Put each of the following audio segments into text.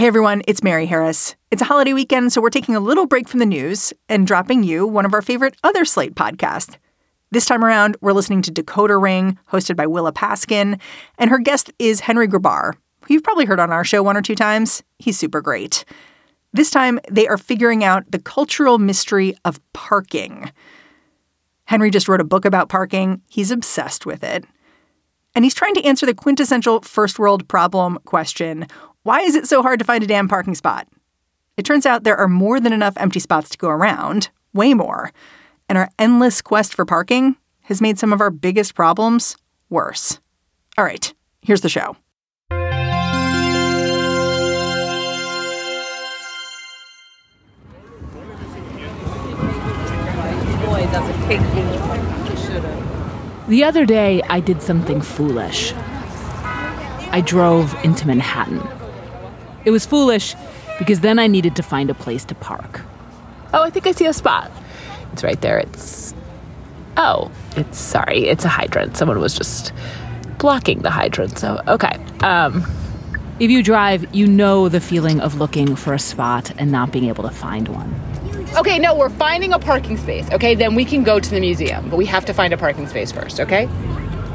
Hey everyone, it's Mary Harris. It's a holiday weekend, so we're taking a little break from the news and dropping you one of our favorite other Slate podcasts. This time around, we're listening to Decoder Ring, hosted by Willa Paskin, and her guest is Henry Grabar, who you've probably heard on our show one or two times. He's super great. This time, they are figuring out the cultural mystery of parking. Henry just wrote a book about parking. He's obsessed with it. And he's trying to answer the quintessential first world problem question why is it so hard to find a damn parking spot? It turns out there are more than enough empty spots to go around, way more. And our endless quest for parking has made some of our biggest problems worse. All right, here's the show. The other day, I did something foolish. I drove into Manhattan. It was foolish because then I needed to find a place to park. Oh, I think I see a spot. It's right there. It's. Oh, it's sorry. It's a hydrant. Someone was just blocking the hydrant. So, okay. Um, if you drive, you know the feeling of looking for a spot and not being able to find one. Okay, no, we're finding a parking space. Okay, then we can go to the museum, but we have to find a parking space first, okay?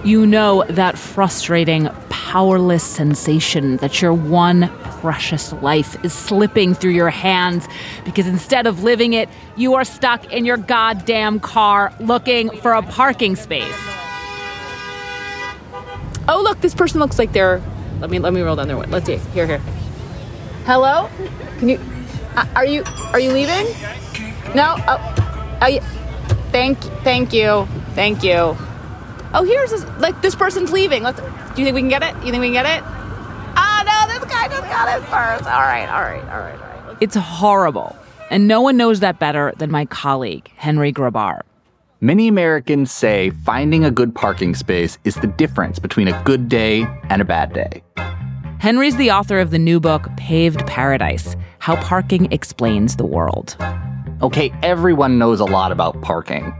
You know that frustrating, powerless sensation that your one precious life is slipping through your hands because instead of living it, you are stuck in your goddamn car looking for a parking space. Oh, look, this person looks like they're. Let me let me roll down their window. Let's see. Here, here. Hello? Can you? Uh, are you are you leaving? No. Oh, yeah. Thank thank you, thank you. Oh, here's this, like this person's leaving. Let's. Do you think we can get it? You think we can get it? No, this guy just got it first. All right, all right, all right, all right. It's horrible, and no one knows that better than my colleague Henry Grabar. Many Americans say finding a good parking space is the difference between a good day and a bad day. Henry's the author of the new book, Paved Paradise How Parking Explains the World. Okay, everyone knows a lot about parking.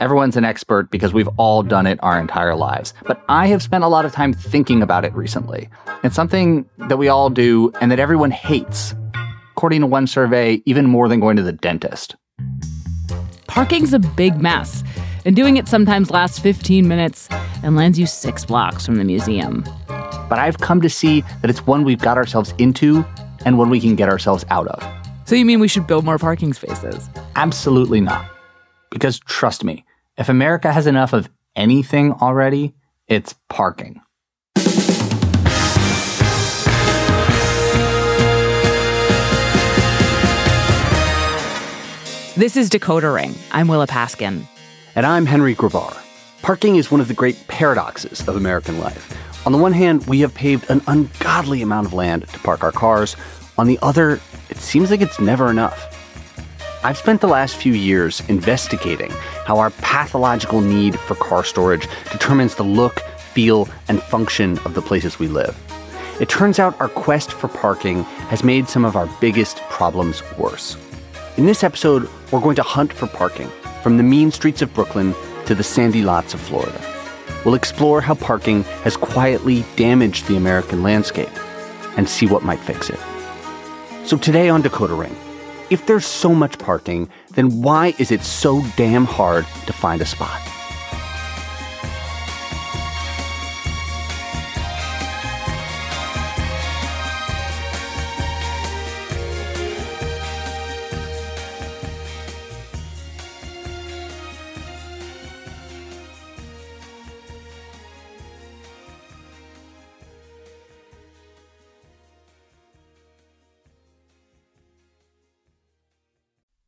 Everyone's an expert because we've all done it our entire lives. But I have spent a lot of time thinking about it recently. It's something that we all do and that everyone hates. According to one survey, even more than going to the dentist. Parking's a big mess, and doing it sometimes lasts 15 minutes and lands you six blocks from the museum. But I've come to see that it's one we've got ourselves into and one we can get ourselves out of. So you mean we should build more parking spaces? Absolutely not. Because trust me, if America has enough of anything already, it's parking. This is Decoder Ring. I'm Willa Paskin. And I'm Henry Grabar. Parking is one of the great paradoxes of American life. On the one hand, we have paved an ungodly amount of land to park our cars. On the other, it seems like it's never enough. I've spent the last few years investigating how our pathological need for car storage determines the look, feel, and function of the places we live. It turns out our quest for parking has made some of our biggest problems worse. In this episode, we're going to hunt for parking from the mean streets of Brooklyn to the sandy lots of Florida. We'll explore how parking has quietly damaged the American landscape and see what might fix it. So today on Decoder Ring, if there's so much parking, then why is it so damn hard to find a spot?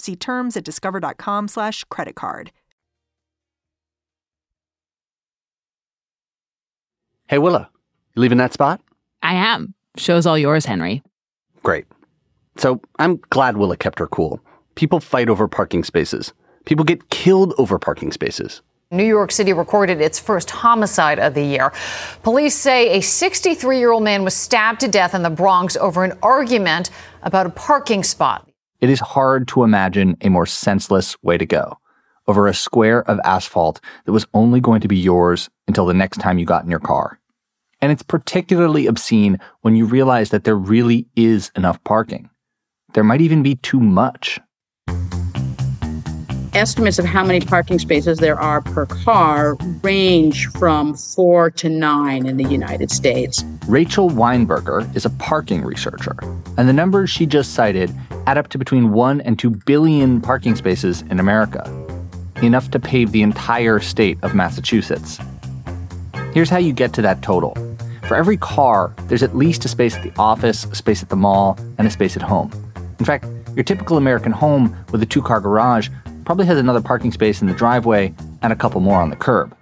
See terms at discover.com slash credit card. Hey, Willa, you leaving that spot? I am. Show's all yours, Henry. Great. So I'm glad Willa kept her cool. People fight over parking spaces. People get killed over parking spaces. New York City recorded its first homicide of the year. Police say a 63 year old man was stabbed to death in the Bronx over an argument about a parking spot. It is hard to imagine a more senseless way to go over a square of asphalt that was only going to be yours until the next time you got in your car. And it's particularly obscene when you realize that there really is enough parking. There might even be too much. Estimates of how many parking spaces there are per car range from four to nine in the United States. Rachel Weinberger is a parking researcher, and the numbers she just cited add up to between 1 and 2 billion parking spaces in America, enough to pave the entire state of Massachusetts. Here's how you get to that total. For every car, there's at least a space at the office, a space at the mall, and a space at home. In fact, your typical American home with a two car garage probably has another parking space in the driveway and a couple more on the curb.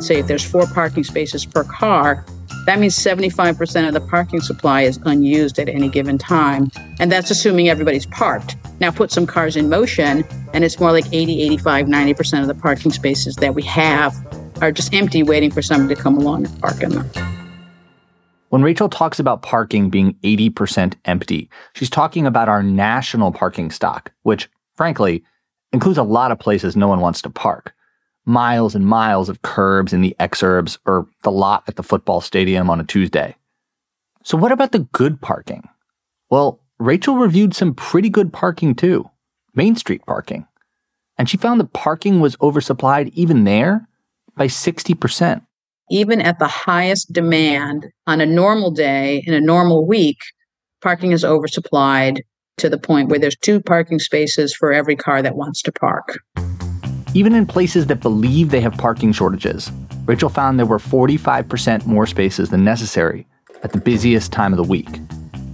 Say if there's four parking spaces per car, that means 75% of the parking supply is unused at any given time. And that's assuming everybody's parked. Now put some cars in motion, and it's more like 80, 85, 90% of the parking spaces that we have are just empty, waiting for somebody to come along and park in them. When Rachel talks about parking being 80% empty, she's talking about our national parking stock, which, frankly, includes a lot of places no one wants to park. Miles and miles of curbs in the exurbs or the lot at the football stadium on a Tuesday. So, what about the good parking? Well, Rachel reviewed some pretty good parking too Main Street parking. And she found that parking was oversupplied even there by 60%. Even at the highest demand on a normal day in a normal week, parking is oversupplied to the point where there's two parking spaces for every car that wants to park. Even in places that believe they have parking shortages, Rachel found there were 45% more spaces than necessary at the busiest time of the week.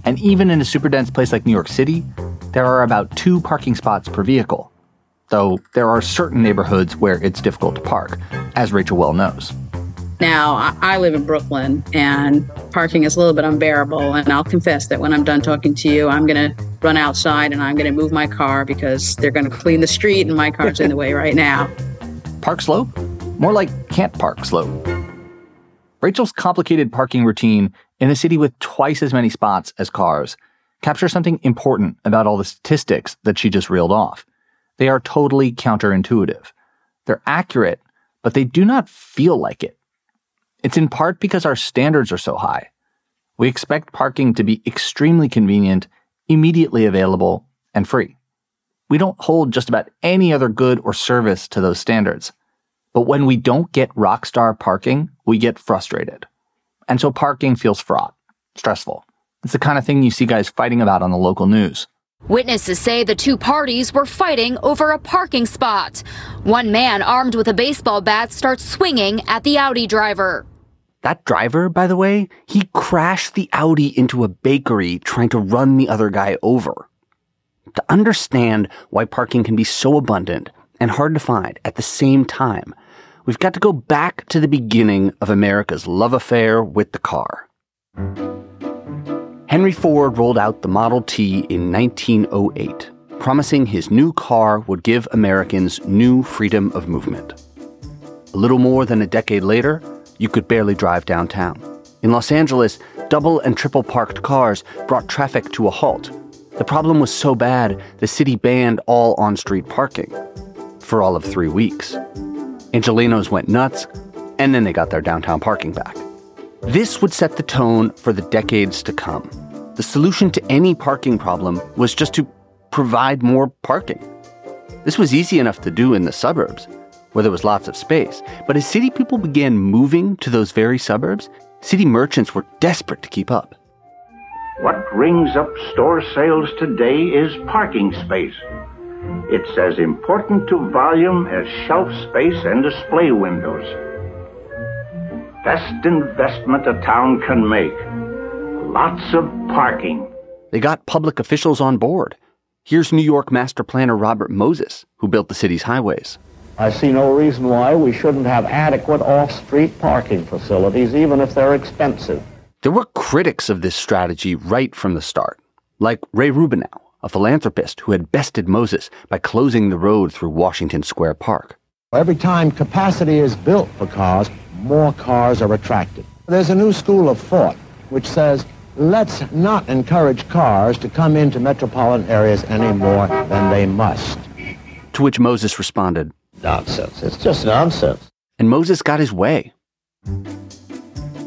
And even in a super dense place like New York City, there are about two parking spots per vehicle. Though there are certain neighborhoods where it's difficult to park, as Rachel well knows. Now, I live in Brooklyn and parking is a little bit unbearable. And I'll confess that when I'm done talking to you, I'm going to run outside and I'm going to move my car because they're going to clean the street and my car's in the way right now. Park slope? More like can't park slope. Rachel's complicated parking routine in a city with twice as many spots as cars captures something important about all the statistics that she just reeled off. They are totally counterintuitive. They're accurate, but they do not feel like it. It's in part because our standards are so high. We expect parking to be extremely convenient, immediately available, and free. We don't hold just about any other good or service to those standards. But when we don't get rockstar parking, we get frustrated. And so parking feels fraught, stressful. It's the kind of thing you see guys fighting about on the local news. Witnesses say the two parties were fighting over a parking spot. One man armed with a baseball bat starts swinging at the Audi driver. That driver, by the way, he crashed the Audi into a bakery trying to run the other guy over. To understand why parking can be so abundant and hard to find at the same time, we've got to go back to the beginning of America's love affair with the car. Henry Ford rolled out the Model T in 1908, promising his new car would give Americans new freedom of movement. A little more than a decade later, you could barely drive downtown. In Los Angeles, double and triple parked cars brought traffic to a halt. The problem was so bad, the city banned all on street parking for all of three weeks. Angelenos went nuts, and then they got their downtown parking back. This would set the tone for the decades to come. The solution to any parking problem was just to provide more parking. This was easy enough to do in the suburbs where there was lots of space. But as city people began moving to those very suburbs, city merchants were desperate to keep up. What rings up store sales today is parking space. It's as important to volume as shelf space and display windows. Best investment a town can make. Lots of parking. They got public officials on board. Here's New York master planner Robert Moses, who built the city's highways. I see no reason why we shouldn't have adequate off-street parking facilities, even if they're expensive. There were critics of this strategy right from the start, like Ray Rubinow, a philanthropist who had bested Moses by closing the road through Washington Square Park. Every time capacity is built for cars, more cars are attracted. There's a new school of thought which says, let's not encourage cars to come into metropolitan areas any more than they must. To which Moses responded, Nonsense. It's just nonsense. And Moses got his way.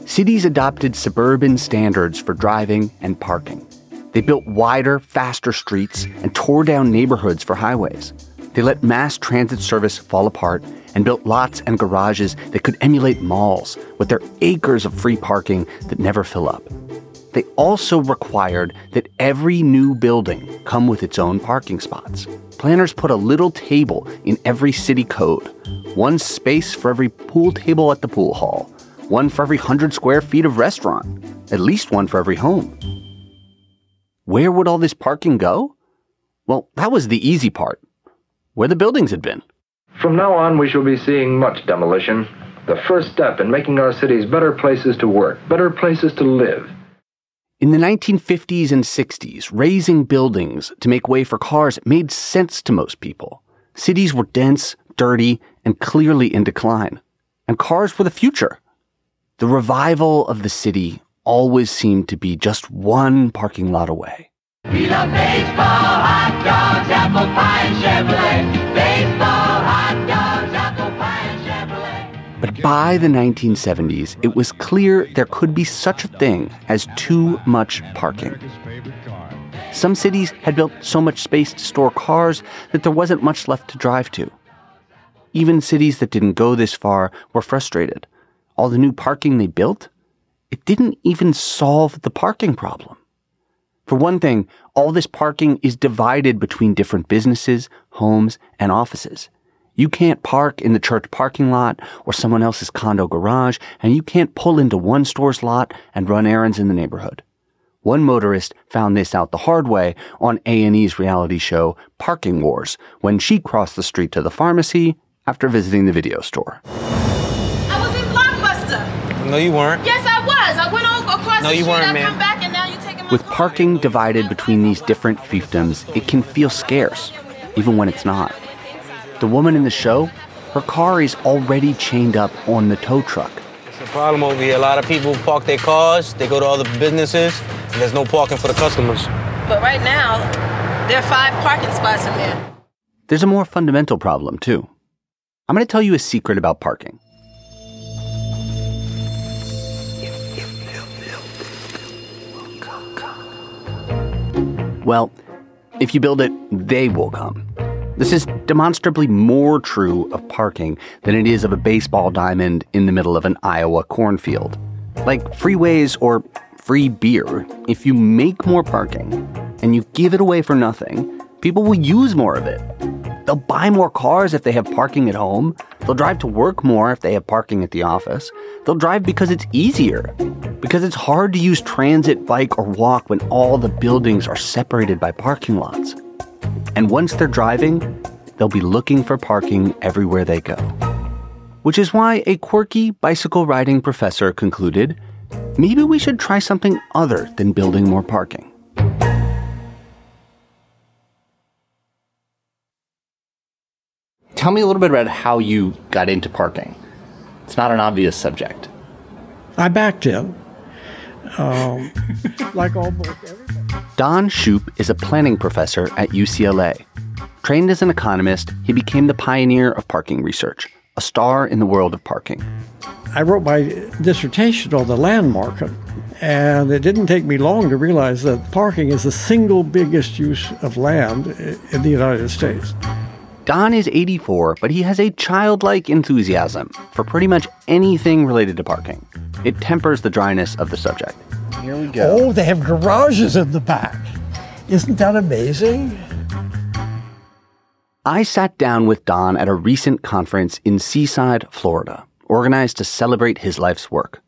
Cities adopted suburban standards for driving and parking. They built wider, faster streets and tore down neighborhoods for highways. They let mass transit service fall apart and built lots and garages that could emulate malls with their acres of free parking that never fill up. They also required that every new building come with its own parking spots. Planners put a little table in every city code, one space for every pool table at the pool hall, one for every 100 square feet of restaurant, at least one for every home. Where would all this parking go? Well, that was the easy part. Where the buildings had been. From now on, we shall be seeing much demolition. The first step in making our cities better places to work, better places to live. In the 1950s and 60s, raising buildings to make way for cars made sense to most people. Cities were dense, dirty, and clearly in decline. And cars were the future. The revival of the city always seemed to be just one parking lot away. We love baseball, hot dogs, apple pie, Chevrolet. Baseball, hot dogs, But by the 1970s, it was clear there could be such a thing as too much parking. Some cities had built so much space to store cars that there wasn't much left to drive to. Even cities that didn't go this far were frustrated all the new parking they built, it didn't even solve the parking problem. For one thing, all this parking is divided between different businesses, homes, and offices. You can't park in the church parking lot or someone else's condo garage, and you can't pull into one store's lot and run errands in the neighborhood. One motorist found this out the hard way on A&E's reality show Parking Wars when she crossed the street to the pharmacy after visiting the video store. I was in Blockbuster. No, you weren't. Yes, I was. I went on across no, the you street. weren't, I man. come back and now you're taking my With car. parking divided between these different fiefdoms, it can feel scarce, even when it's not. The woman in the show, her car is already chained up on the tow truck. It's a problem over here. A lot of people park their cars, they go to other businesses, and there's no parking for the customers. But right now, there are five parking spots in there. There's a more fundamental problem, too. I'm going to tell you a secret about parking. Well, if you build it, they will come. This is demonstrably more true of parking than it is of a baseball diamond in the middle of an Iowa cornfield. Like freeways or free beer, if you make more parking and you give it away for nothing, people will use more of it. They'll buy more cars if they have parking at home. They'll drive to work more if they have parking at the office. They'll drive because it's easier. Because it's hard to use transit, bike, or walk when all the buildings are separated by parking lots. And once they're driving, they'll be looking for parking everywhere they go. Which is why a quirky bicycle riding professor concluded maybe we should try something other than building more parking. Tell me a little bit about how you got into parking. It's not an obvious subject. I backed in, um, like almost everybody. Don Shoup is a planning professor at UCLA. Trained as an economist, he became the pioneer of parking research, a star in the world of parking. I wrote my dissertation on the land market, and it didn't take me long to realize that parking is the single biggest use of land in the United States. Don is 84, but he has a childlike enthusiasm for pretty much anything related to parking. It tempers the dryness of the subject. Here we Oh, they have garages in the back. Isn't that amazing? I sat down with Don at a recent conference in Seaside, Florida, organized to celebrate his life's work.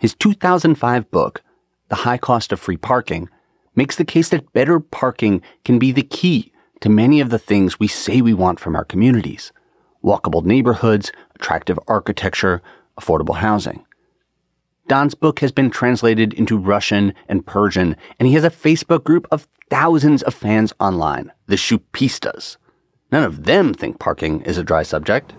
His 2005 book, The High Cost of Free Parking, makes the case that better parking can be the key to many of the things we say we want from our communities walkable neighborhoods, attractive architecture, affordable housing. Don's book has been translated into Russian and Persian, and he has a Facebook group of thousands of fans online, the Shoupistas. None of them think parking is a dry subject.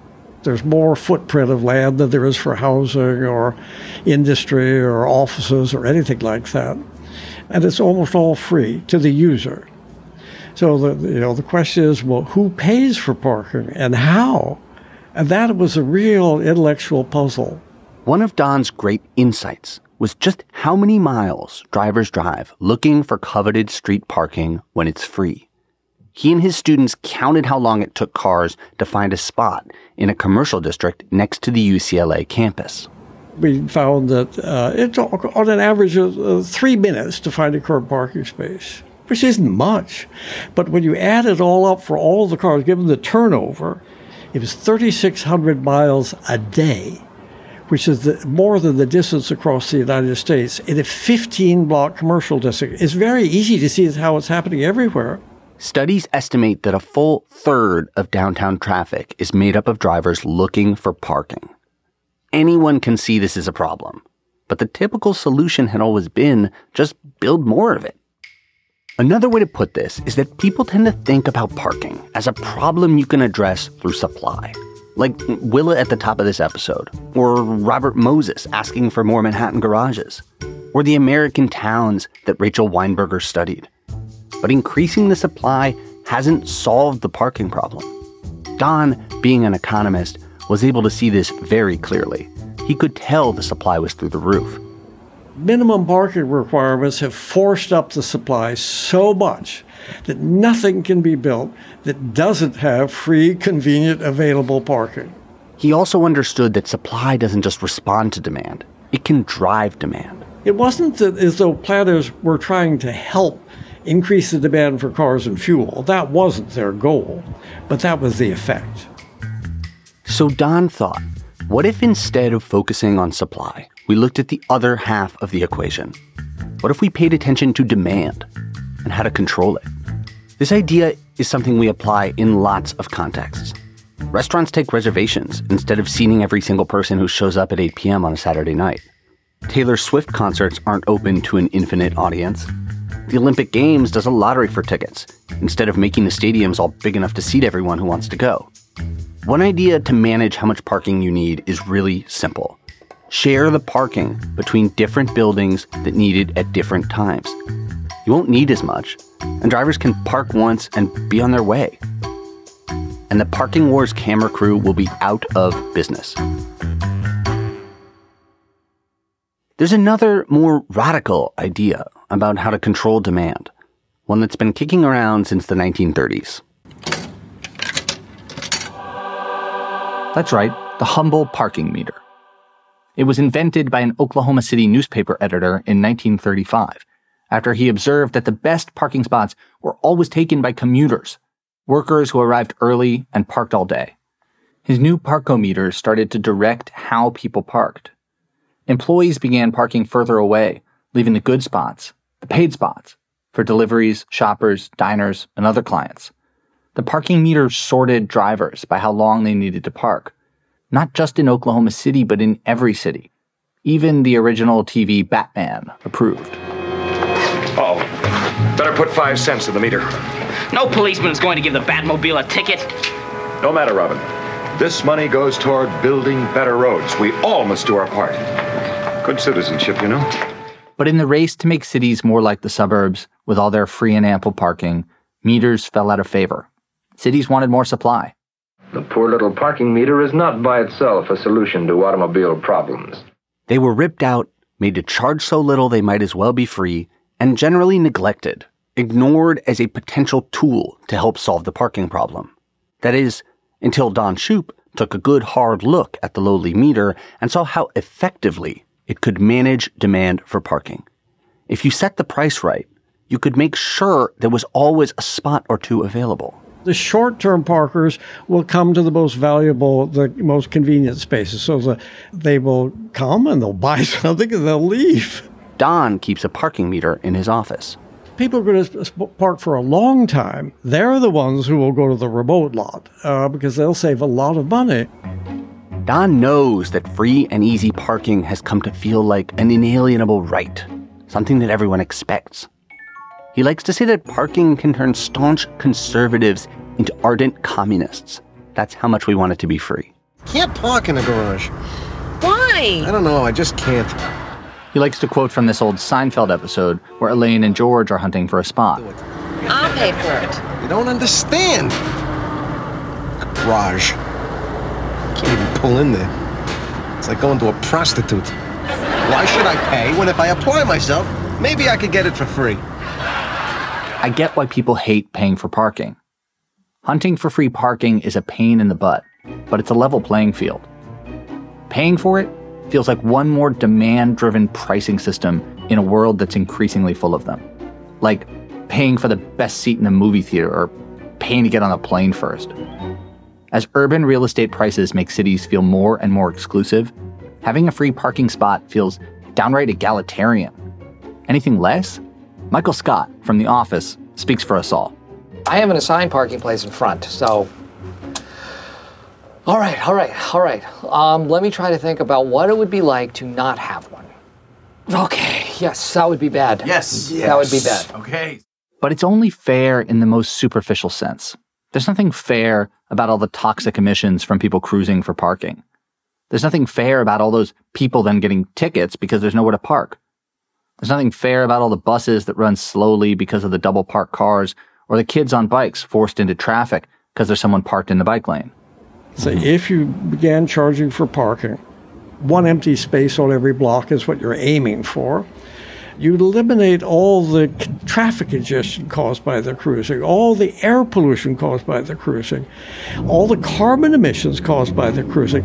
There's more footprint of land than there is for housing or industry or offices or anything like that. And it's almost all free to the user. So the you know the question is, well, who pays for parking and how? And that was a real intellectual puzzle. One of Don's great insights was just how many miles drivers drive looking for coveted street parking when it's free. He and his students counted how long it took cars to find a spot in a commercial district next to the UCLA campus. We found that uh, took, on an average of uh, three minutes to find a curb parking space, which isn't much. But when you add it all up for all the cars, given the turnover, it was 3,600 miles a day, which is the, more than the distance across the United States in a 15 block commercial district. It's very easy to see how it's happening everywhere. Studies estimate that a full third of downtown traffic is made up of drivers looking for parking. Anyone can see this is a problem, but the typical solution had always been just build more of it. Another way to put this is that people tend to think about parking as a problem you can address through supply. Like Willa at the top of this episode, or Robert Moses asking for more Manhattan garages, or the American towns that Rachel Weinberger studied but increasing the supply hasn't solved the parking problem. Don, being an economist, was able to see this very clearly. He could tell the supply was through the roof. Minimum parking requirements have forced up the supply so much that nothing can be built that doesn't have free, convenient, available parking. He also understood that supply doesn't just respond to demand, it can drive demand. It wasn't that as though planners were trying to help increase the demand for cars and fuel. That wasn't their goal, but that was the effect. So Don thought, what if instead of focusing on supply, we looked at the other half of the equation? What if we paid attention to demand and how to control it? This idea is something we apply in lots of contexts. Restaurants take reservations instead of seating every single person who shows up at 8 p.m. on a Saturday night. Taylor Swift concerts aren't open to an infinite audience. The Olympic Games does a lottery for tickets instead of making the stadiums all big enough to seat everyone who wants to go. One idea to manage how much parking you need is really simple. Share the parking between different buildings that need it at different times. You won't need as much, and drivers can park once and be on their way. And the Parking Wars camera crew will be out of business. There's another more radical idea about how to control demand, one that's been kicking around since the 1930s. That's right, the humble parking meter. It was invented by an Oklahoma City newspaper editor in 1935 after he observed that the best parking spots were always taken by commuters, workers who arrived early and parked all day. His new parkometer started to direct how people parked. Employees began parking further away, leaving the good spots, the paid spots, for deliveries, shoppers, diners, and other clients. The parking meter sorted drivers by how long they needed to park, not just in Oklahoma City, but in every city. Even the original TV Batman approved. Oh, better put five cents in the meter. No policeman is going to give the Batmobile a ticket. No matter, Robin. This money goes toward building better roads. We all must do our part. Good citizenship, you know. But in the race to make cities more like the suburbs, with all their free and ample parking, meters fell out of favor. Cities wanted more supply. The poor little parking meter is not by itself a solution to automobile problems. They were ripped out, made to charge so little they might as well be free, and generally neglected, ignored as a potential tool to help solve the parking problem. That is, until Don Shoup took a good hard look at the lowly meter and saw how effectively it could manage demand for parking. If you set the price right, you could make sure there was always a spot or two available. The short term parkers will come to the most valuable, the most convenient spaces. So the, they will come and they'll buy something and they'll leave. Don keeps a parking meter in his office. People are going to park for a long time. They're the ones who will go to the remote lot uh, because they'll save a lot of money. Don knows that free and easy parking has come to feel like an inalienable right, something that everyone expects. He likes to say that parking can turn staunch conservatives into ardent communists. That's how much we want it to be free. Can't park in the garage. Why? I don't know. I just can't. He likes to quote from this old Seinfeld episode where Elaine and George are hunting for a spot. I'll pay for it. You don't understand. Garage. Can't even pull in there. It's like going to a prostitute. Why should I pay when if I apply myself, maybe I could get it for free? I get why people hate paying for parking. Hunting for free parking is a pain in the butt, but it's a level playing field. Paying for it feels like one more demand driven pricing system in a world that's increasingly full of them. Like paying for the best seat in the movie theater or paying to get on a plane first. As urban real estate prices make cities feel more and more exclusive, having a free parking spot feels downright egalitarian. Anything less? Michael Scott from The Office speaks for us all. I have an assigned parking place in front, so. All right, all right, all right. Um, let me try to think about what it would be like to not have one. Okay, yes, that would be bad. Yes, That would be bad. Okay. But it's only fair in the most superficial sense. There's nothing fair about all the toxic emissions from people cruising for parking. There's nothing fair about all those people then getting tickets because there's nowhere to park. There's nothing fair about all the buses that run slowly because of the double parked cars or the kids on bikes forced into traffic because there's someone parked in the bike lane. So if you began charging for parking, one empty space on every block is what you're aiming for. You'd eliminate all the traffic congestion caused by the cruising, all the air pollution caused by the cruising, all the carbon emissions caused by the cruising.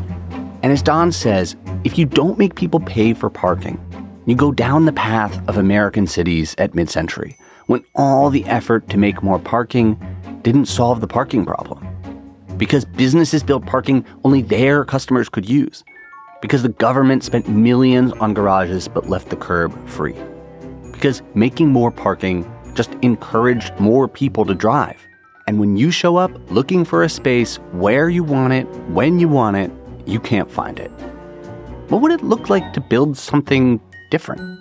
And as Don says, if you don't make people pay for parking, you go down the path of American cities at mid century, when all the effort to make more parking didn't solve the parking problem. Because businesses built parking only their customers could use. Because the government spent millions on garages but left the curb free. Because making more parking just encouraged more people to drive. And when you show up looking for a space where you want it, when you want it, you can't find it. What would it look like to build something different?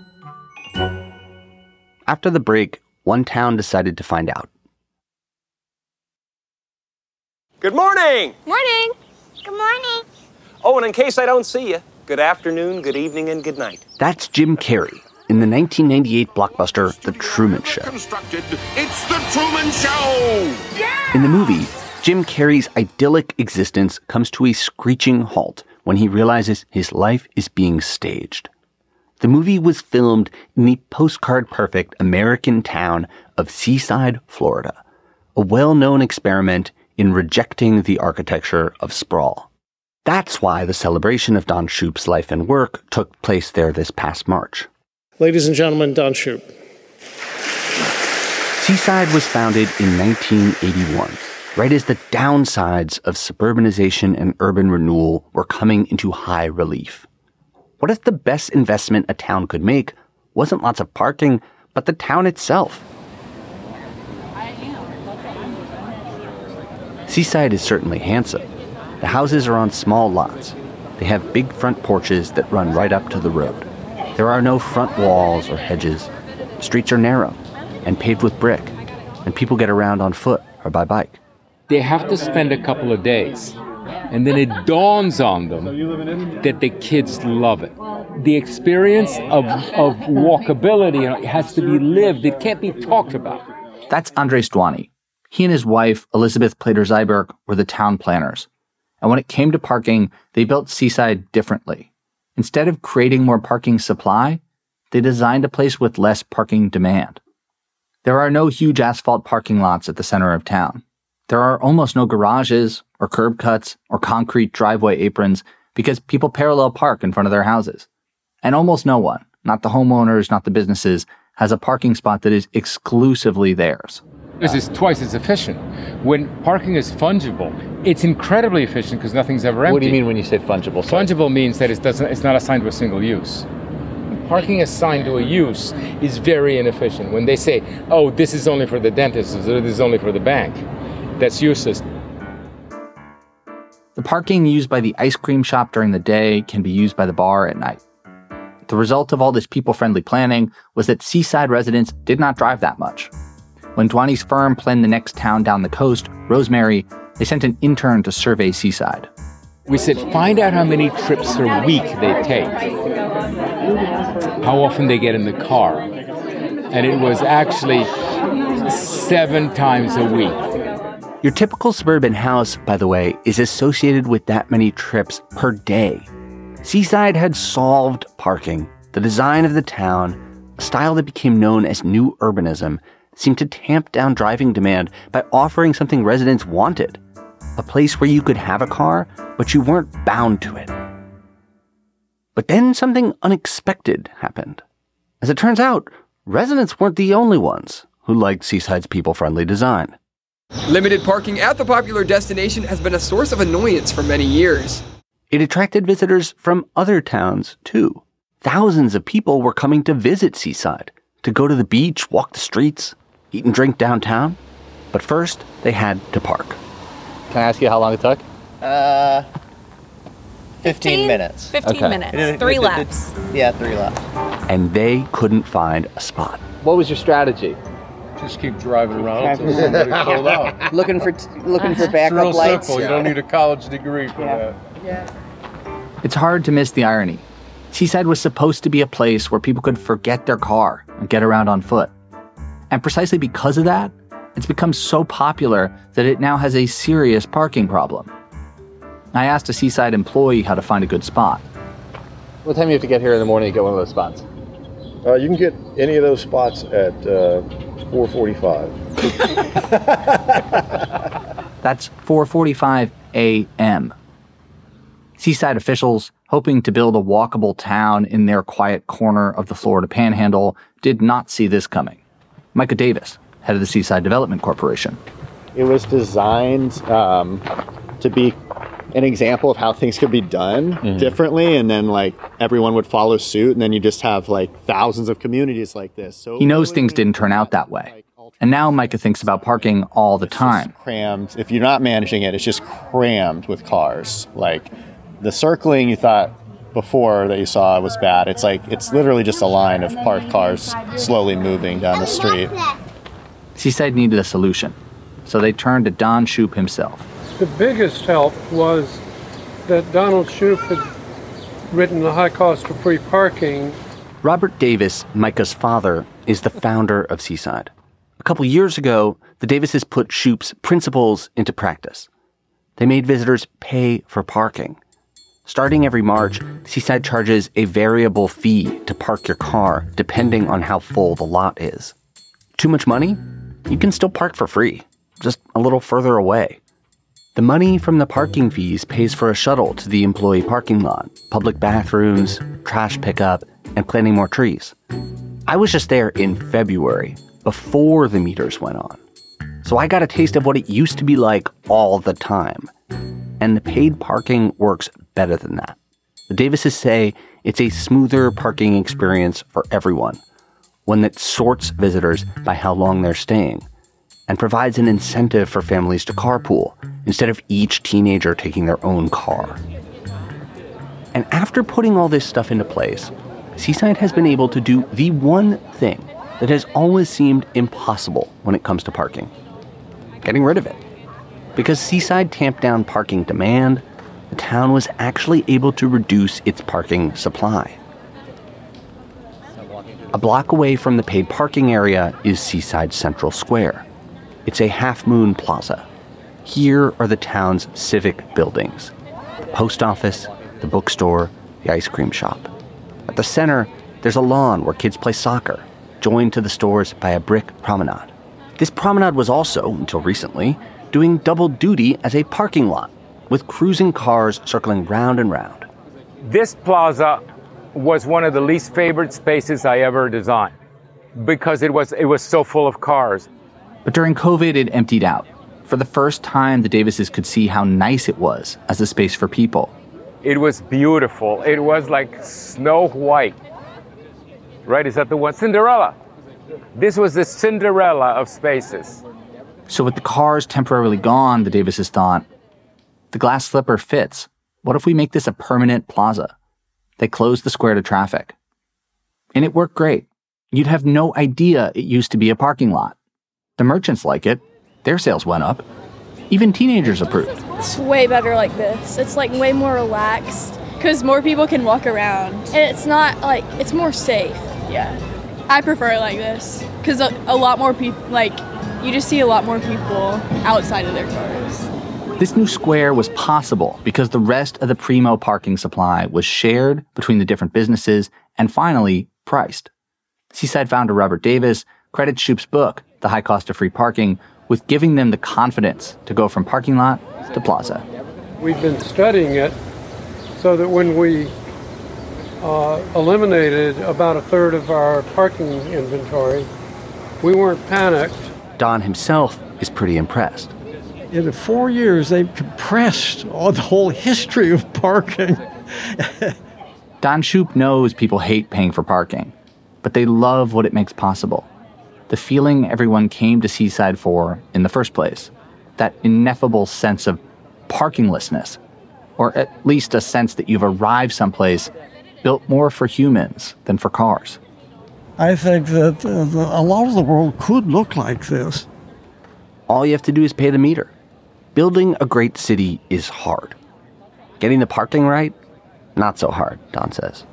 After the break, one town decided to find out. Good morning. Morning. Good morning. Oh, and in case I don't see you, good afternoon, good evening, and good night. That's Jim Carrey in the 1998 blockbuster The Truman Show. Constructed. It's the Truman Show. In the movie, Jim Carrey's idyllic existence comes to a screeching halt when he realizes his life is being staged. The movie was filmed in the postcard perfect American town of Seaside, Florida, a well known experiment in rejecting the architecture of sprawl. That's why the celebration of Don Shoup's life and work took place there this past March. Ladies and gentlemen, Don Shoup. Seaside was founded in 1981, right as the downsides of suburbanization and urban renewal were coming into high relief. What if the best investment a town could make wasn't lots of parking, but the town itself? Seaside is certainly handsome. The houses are on small lots. They have big front porches that run right up to the road. There are no front walls or hedges. Streets are narrow and paved with brick, and people get around on foot or by bike. They have to spend a couple of days, and then it dawns on them that the kids love it. The experience of, of walkability you know, has to be lived, it can't be talked about. That's Andrés Duany. He and his wife, Elizabeth Plater-Zyberk, were the town planners. And when it came to parking, they built Seaside differently. Instead of creating more parking supply, they designed a place with less parking demand. There are no huge asphalt parking lots at the center of town. There are almost no garages or curb cuts or concrete driveway aprons because people parallel park in front of their houses. And almost no one, not the homeowners, not the businesses, has a parking spot that is exclusively theirs. This is twice as efficient. When parking is fungible, it's incredibly efficient because nothing's ever empty. What do you mean when you say fungible? Fungible means that it doesn't, it's not assigned to a single use. Parking assigned to a use is very inefficient. When they say, oh, this is only for the dentist or this is only for the bank, that's useless. The parking used by the ice cream shop during the day can be used by the bar at night. The result of all this people friendly planning was that seaside residents did not drive that much. When Duany's firm planned the next town down the coast, Rosemary, they sent an intern to survey Seaside. We said, find out how many trips a week they take, how often they get in the car. And it was actually seven times a week. Your typical suburban house, by the way, is associated with that many trips per day. Seaside had solved parking. The design of the town, a style that became known as new urbanism, seemed to tamp down driving demand by offering something residents wanted a place where you could have a car, but you weren't bound to it. But then something unexpected happened. As it turns out, residents weren't the only ones who liked Seaside's people friendly design. Limited parking at the popular destination has been a source of annoyance for many years. It attracted visitors from other towns, too. Thousands of people were coming to visit Seaside, to go to the beach, walk the streets, eat and drink downtown. But first, they had to park. Can I ask you how long it took? Uh, 15, minutes. 15 Okay. minutes. Three laps. Yeah, three laps. And they couldn't find a spot. What was your strategy? Just keep driving around until somebody pulled out. looking for looking for It's backup real lights. simple. You don't need a college degree for that. Yeah. It's hard to miss the irony. Seaside was supposed to be a place where people could forget their car and get around on foot. And precisely because of that, it's become so popular that it now has a serious parking problem. I asked a Seaside employee how to find a good spot. What time do you have to get here in the morning to get one of those spots? Uh, you can get any of those spots at uh, 445. That's 4:45 a.m. Seaside officials, hoping to build a walkable town in their quiet corner of the Florida Panhandle, did not see this coming. Micah Davis, head of the Seaside Development Corporation. It was designed um, to be an example of how things could be done Mm-hmm. differently, and then like everyone would follow suit, and then you just have like thousands of communities like this. So He knows things didn't turn out that way. And now Micah thinks about parking all the time. crammed. If you're not managing it, it's just crammed with cars. Like the circling you thought before that you saw was bad. It's like it's literally just a line of parked cars slowly moving down the street. Seaside needed a solution, so they turned to Don Shoup himself. The biggest help was that Donald Shoup had written the high cost of free parking. Robert Davis, Micah's father, is the founder of Seaside. A couple years ago, the Davises put Shoup's principles into practice. They made visitors pay for parking. Starting every March, Seaside charges a variable fee to park your car depending on how full the lot is. Too much money? You can still park for free, just a little further away. The money from the parking fees pays for a shuttle to the employee parking lot, public bathrooms, trash pickup, and planting more trees. I was just there in February, before the meters went on. So I got a taste of what it used to be like all the time. And the paid parking works better than that. The Davises say it's a smoother parking experience for everyone, one that sorts visitors by how long they're staying, and provides an incentive for families to carpool instead of each teenager taking their own car. And after putting all this stuff into place, Seaside has been able to do the one thing that has always seemed impossible when it comes to parking getting rid of it. Because Seaside tamped down parking demand, the town was actually able to reduce its parking supply. A block away from the paid parking area is Seaside Central Square. It's a half moon plaza. Here are the town's civic buildings the post office, the bookstore, the ice cream shop. At the center, there's a lawn where kids play soccer, joined to the stores by a brick promenade. This promenade was also, until recently, doing double duty as a parking lot, with cruising cars circling round and round. This plaza was one of the least favorite spaces I ever designed because it was it was so full of cars. But during COVID, it emptied out. For the first time, the Davises could see how nice it was as a space for people. It was beautiful. It was like Snow White. Right? Is that the one? Cinderella. This was the Cinderella of spaces. So, with the cars temporarily gone, the Davises thought, The glass slipper fits. What if we make this a permanent plaza? They closed the square to traffic. And it worked great. You'd have no idea it used to be a parking lot. The merchants like it. Their sales went up. Even teenagers approved. It's way better like this. It's like way more relaxed because more people can walk around. And it's not like, it's more safe. Yeah. I prefer it like this because a, a lot more people, like, you just see a lot more people outside of their cars. This new square was possible because the rest of the Primo parking supply was shared between the different businesses and finally priced. Seaside founder Robert Davis credits Shoup's book, The High Cost of Free Parking, with giving them the confidence to go from parking lot to plaza. We've been studying it so that when we uh, eliminated about a third of our parking inventory, we weren't panicked. Don himself is pretty impressed. In four years, they've compressed all the whole history of parking. Don Shoup knows people hate paying for parking, but they love what it makes possible. The feeling everyone came to Seaside for in the first place. That ineffable sense of parkinglessness, or at least a sense that you've arrived someplace built more for humans than for cars. I think that uh, the, a lot of the world could look like this. All you have to do is pay the meter. Building a great city is hard. Getting the parking right, not so hard, Don says.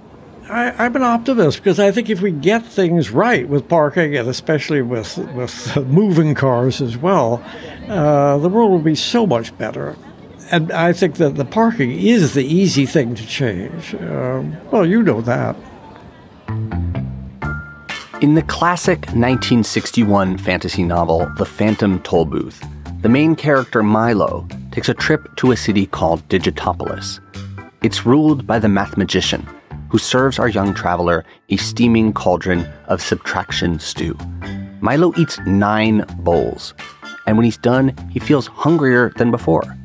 I, I'm an optimist because I think if we get things right with parking and especially with with moving cars as well, uh, the world will be so much better. And I think that the parking is the easy thing to change. Um, well, you know that. In the classic 1961 fantasy novel, The Phantom Toll Booth, the main character Milo takes a trip to a city called Digitopolis. It's ruled by the math magician, who serves our young traveler a steaming cauldron of subtraction stew. Milo eats nine bowls, and when he's done, he feels hungrier than before.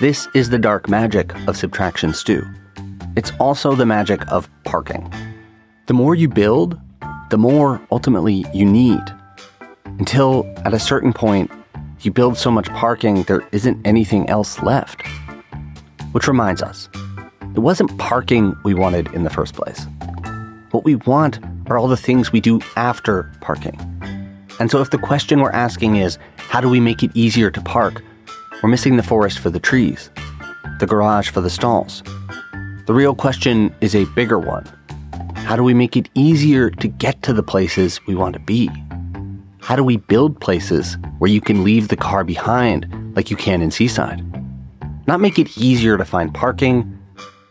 This is the dark magic of subtraction stew. It's also the magic of parking. The more you build, the more ultimately you need. Until at a certain point, you build so much parking there isn't anything else left. Which reminds us, it wasn't parking we wanted in the first place. What we want are all the things we do after parking. And so if the question we're asking is, how do we make it easier to park? We're missing the forest for the trees, the garage for the stalls. The real question is a bigger one. How do we make it easier to get to the places we want to be? How do we build places where you can leave the car behind like you can in Seaside? Not make it easier to find parking,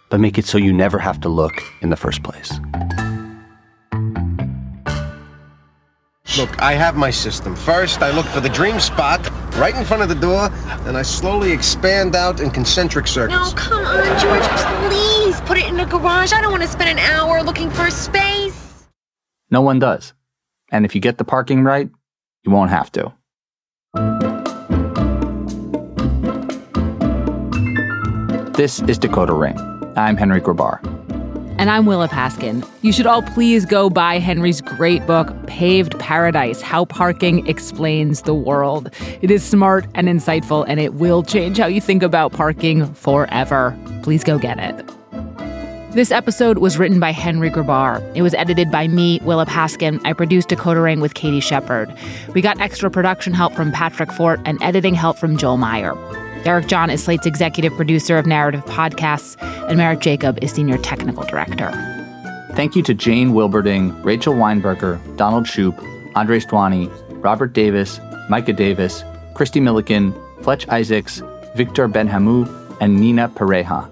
but make it so you never have to look in the first place. Look, I have my system. First, I look for the dream spot right in front of the door, and I slowly expand out in concentric circles. No, come on, George, please put it in the garage. I don't want to spend an hour looking for space. No one does. And if you get the parking right, you won't have to. This is Decoder Ring. I'm Henry Grabar. And I'm Willa Paskin. You should all please go buy Henry's great book, Paved Paradise How Parking Explains the World. It is smart and insightful, and it will change how you think about parking forever. Please go get it. This episode was written by Henry Grabar. It was edited by me, Willa Paskin. I produced Decoder Ring with Katie Shepherd. We got extra production help from Patrick Fort and editing help from Joel Meyer. Eric John is Slate's executive producer of narrative podcasts, and Merritt Jacob is senior technical director. Thank you to Jane Wilberding, Rachel Weinberger, Donald Shoup, Andrés Duany, Robert Davis, Micah Davis, Christy Milliken, Fletch Isaacs, Victor Benhamou, and Nina Pareja.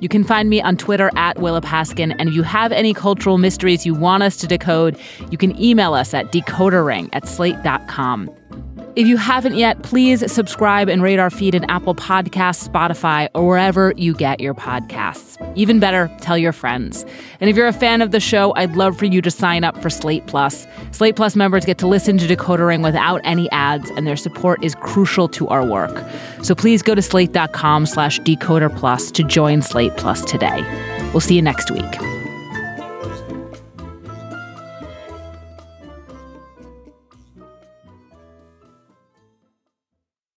You can find me on Twitter at Willa Paskin, and if you have any cultural mysteries you want us to decode, you can email us at decodering at slate.com. If you haven't yet, please subscribe and rate our feed in Apple Podcasts, Spotify, or wherever you get your podcasts. Even better, tell your friends. And if you're a fan of the show, I'd love for you to sign up for Slate Plus. Slate Plus members get to listen to Decoder Ring without any ads, and their support is crucial to our work. So please go to slate.com slash decoder plus to join Slate Plus today. We'll see you next week.